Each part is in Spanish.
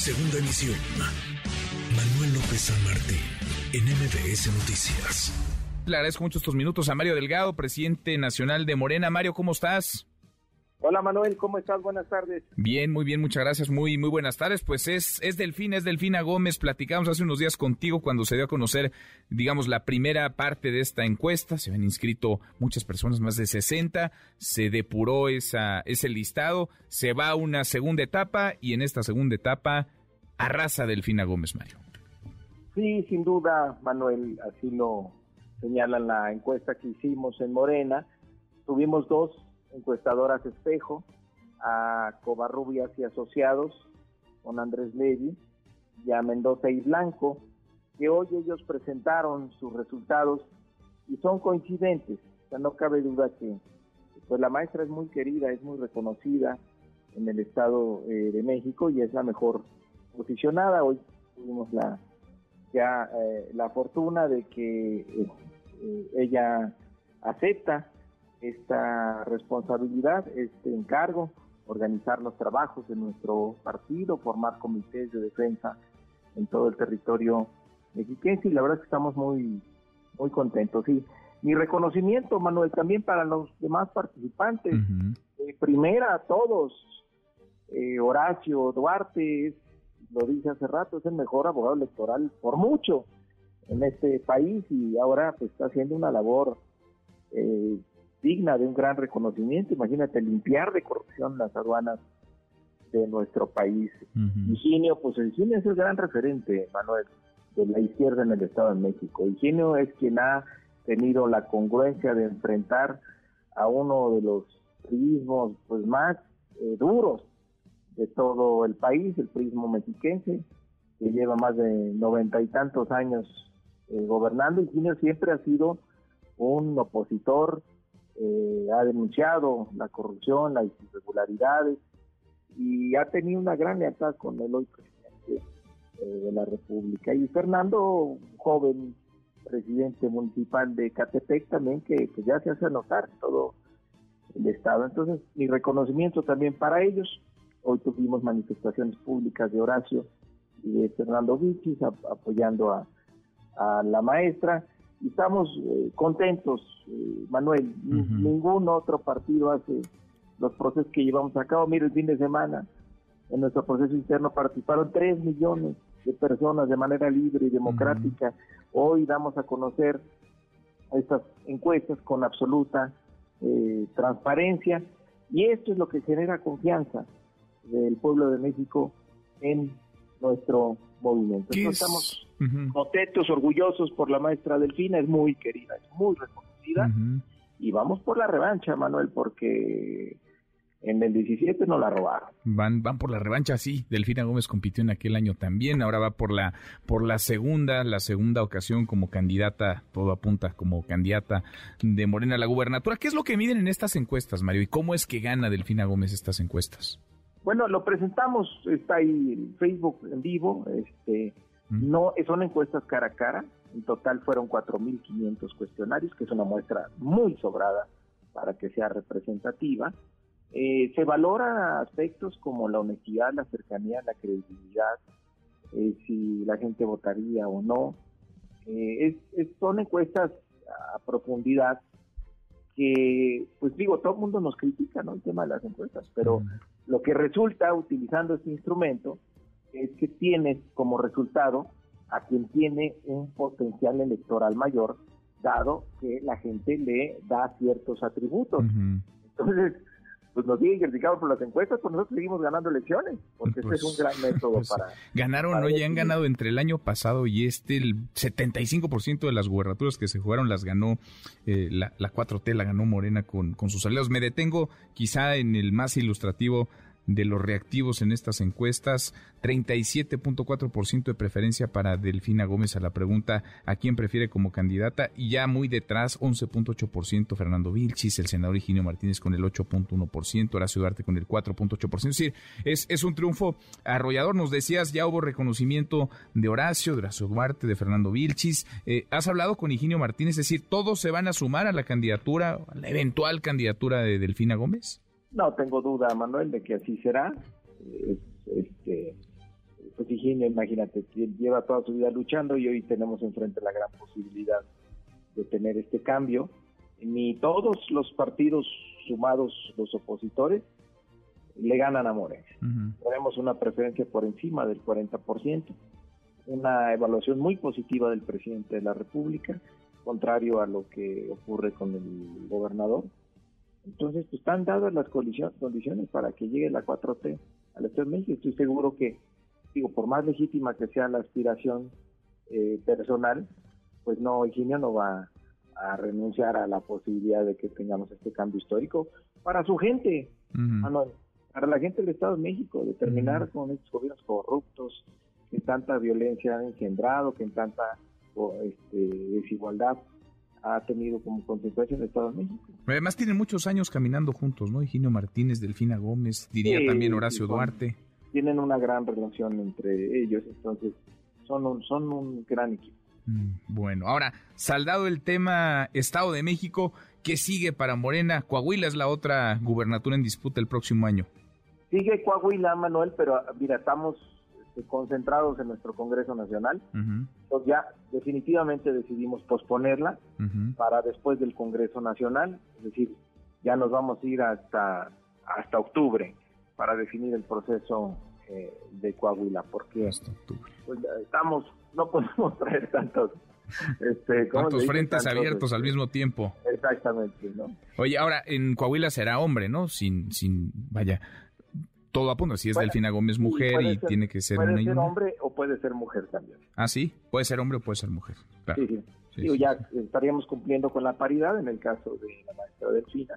Segunda emisión. Manuel López San Martín, en MBS Noticias. Le agradezco mucho estos minutos a Mario Delgado, presidente nacional de Morena. Mario, ¿cómo estás? Hola Manuel, ¿cómo estás? Buenas tardes. Bien, muy bien, muchas gracias. Muy, muy buenas tardes. Pues es, es Delfín, es Delfina Gómez. Platicamos hace unos días contigo cuando se dio a conocer, digamos, la primera parte de esta encuesta. Se habían inscrito muchas personas, más de 60. Se depuró esa, ese listado. Se va a una segunda etapa y en esta segunda etapa arrasa Delfina Gómez, Mario. Sí, sin duda, Manuel, así lo señala la encuesta que hicimos en Morena. Tuvimos dos encuestadoras espejo, a Covarrubias y Asociados, con Andrés Levy, y a Mendoza y Blanco, que hoy ellos presentaron sus resultados y son coincidentes. O sea, no cabe duda que pues la maestra es muy querida, es muy reconocida en el Estado eh, de México y es la mejor posicionada. Hoy tuvimos la ya eh, la fortuna de que eh, ella acepta esta responsabilidad, este encargo, organizar los trabajos de nuestro partido, formar comités de defensa en todo el territorio mexiquense y la verdad es que estamos muy, muy contentos. Y mi reconocimiento, Manuel, también para los demás participantes. Eh, primera a todos, eh, Horacio Duarte, lo dije hace rato, es el mejor abogado electoral por mucho en este país y ahora pues está haciendo una labor eh, digna de un gran reconocimiento. Imagínate limpiar de corrupción las aduanas de nuestro país. Higinio, pues Higinio es el gran referente, Manuel, de la izquierda en el Estado de México. Higinio es quien ha tenido la congruencia de enfrentar a uno de los prismos pues más eh, duros de todo el país, el prismo mexiquense, que lleva más de noventa y tantos años eh, gobernando. Higinio siempre ha sido un opositor eh, ha denunciado la corrupción, las irregularidades y ha tenido una gran lealtad con el hoy presidente eh, de la República. Y Fernando, joven presidente municipal de Catepec también, que, ya se hace notar todo el Estado. Entonces, mi reconocimiento también para ellos. Hoy tuvimos manifestaciones públicas de Horacio y de Fernando Vichis apoyando a, a la maestra y estamos eh, contentos, eh, Manuel. Ningún otro partido hace los procesos que llevamos a cabo. Mire, el fin de semana, en nuestro proceso interno participaron 3 millones de personas de manera libre y democrática. Hoy damos a conocer estas encuestas con absoluta eh, transparencia y esto es lo que genera confianza del pueblo de México en nuestro movimiento. estamos contentos, orgullosos por la maestra Delfina, es muy querida, es muy reconocida. Y vamos por la revancha, Manuel, porque en el 17 no la robaron. Van, van por la revancha, sí. Delfina Gómez compitió en aquel año también. Ahora va por la, por la segunda, la segunda ocasión como candidata, todo apunta como candidata de Morena a la gubernatura. ¿Qué es lo que miden en estas encuestas, Mario? ¿Y cómo es que gana Delfina Gómez estas encuestas? Bueno, lo presentamos, está ahí en Facebook en vivo, este, no son encuestas cara a cara, en total fueron 4.500 cuestionarios, que es una muestra muy sobrada para que sea representativa. Eh, se valora aspectos como la honestidad, la cercanía, la credibilidad, eh, si la gente votaría o no. Eh, son encuestas a profundidad que, pues digo, todo el mundo nos critica, ¿no? El tema de las encuestas, pero lo que resulta utilizando este instrumento es que tienes como resultado a quien tiene un potencial electoral mayor, dado que la gente le da ciertos atributos. Entonces, pues nos siguen criticando por las encuestas, pues nosotros seguimos ganando elecciones, porque este es un gran pues, método pues, para... Ganaron, ¿no? Ya han ganado entre el año pasado y este, el 75% de las gubernaturas que se jugaron las ganó, eh, la, la 4T la ganó Morena con, con sus aliados. Me detengo quizá en el más ilustrativo de los reactivos en estas encuestas, 37.4% de preferencia para Delfina Gómez a la pregunta a quién prefiere como candidata y ya muy detrás 11.8% Fernando Vilchis, el senador Higinio Martínez con el 8.1%, Horacio Duarte con el 4.8%. Es decir, es, es un triunfo arrollador. Nos decías, ya hubo reconocimiento de Horacio, de Horacio Duarte, de Fernando Vilchis. Eh, ¿Has hablado con Higinio Martínez? Es decir, ¿todos se van a sumar a la candidatura, a la eventual candidatura de Delfina Gómez? No tengo duda, Manuel, de que así será. este, pues Higinio, imagínate, lleva toda su vida luchando y hoy tenemos enfrente la gran posibilidad de tener este cambio. Ni todos los partidos sumados, los opositores, le ganan a Morena. Tenemos una preferencia por encima del 40%, una evaluación muy positiva del presidente de la República, contrario a lo que ocurre con el gobernador. Entonces, pues, están dadas las condiciones para que llegue la 4T al Estado de México. Estoy seguro que digo, por más legítima que sea la aspiración eh, personal, pues no, Higinio no va a renunciar a la posibilidad de que tengamos este cambio histórico para su gente, para la gente del Estado de México, de terminar con estos gobiernos corruptos que tanta violencia han engendrado, que en tanta este, desigualdad ha tenido como consecuencia en el Estado de México. Además tienen muchos años caminando juntos, ¿no? Higinio Martínez, Delfina Gómez, diría también Horacio Duarte tienen una gran relación entre ellos, entonces son un, son un gran equipo. Mm, bueno, ahora, saldado el tema Estado de México, ¿qué sigue para Morena? Coahuila es la otra gubernatura en disputa el próximo año. Sigue Coahuila, Manuel, pero mira, estamos concentrados en nuestro Congreso Nacional. Entonces ya definitivamente decidimos posponerla para después del Congreso Nacional, es decir, ya nos vamos a ir hasta, hasta octubre para definir el proceso eh, de Coahuila, porque pues, estamos, no podemos traer tantos este, Tantos frentes abiertos al mismo tiempo. Exactamente, ¿no? Oye, ahora en Coahuila será hombre, ¿no? Sin, sin, vaya, todo apunta. Si es Delfina Gómez mujer y tiene que ser puede ser hombre o puede ser mujer también. Ah, sí, puede ser hombre o puede ser mujer. Sí, sí. ya estaríamos cumpliendo con la paridad en el caso de la maestra Delfina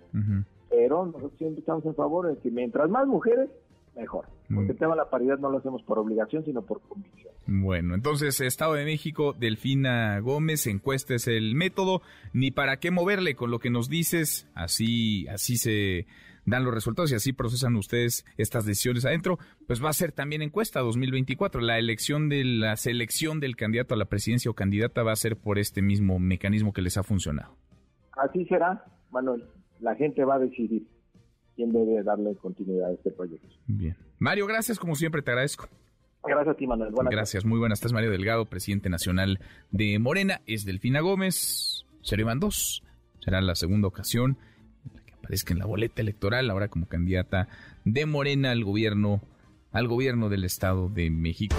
pero nosotros siempre estamos en favor de que mientras más mujeres, mejor. Porque el tema de la paridad no lo hacemos por obligación, sino por convicción. Bueno, entonces, Estado de México, Delfina Gómez, encuesta es el método, ni para qué moverle con lo que nos dices, así, así se dan los resultados y así procesan ustedes estas decisiones adentro, pues va a ser también encuesta 2024. La elección de la selección del candidato a la presidencia o candidata va a ser por este mismo mecanismo que les ha funcionado. Así será, Manuel la gente va a decidir quién debe darle continuidad a este proyecto. Bien. Mario, gracias, como siempre, te agradezco. Gracias a ti, Manuel. gracias, muy buenas. Estás Mario Delgado, presidente nacional de Morena. Es Delfina Gómez. Serían dos. Será la segunda ocasión aparezca en la boleta electoral, ahora como candidata de Morena al gobierno, al gobierno del Estado de México.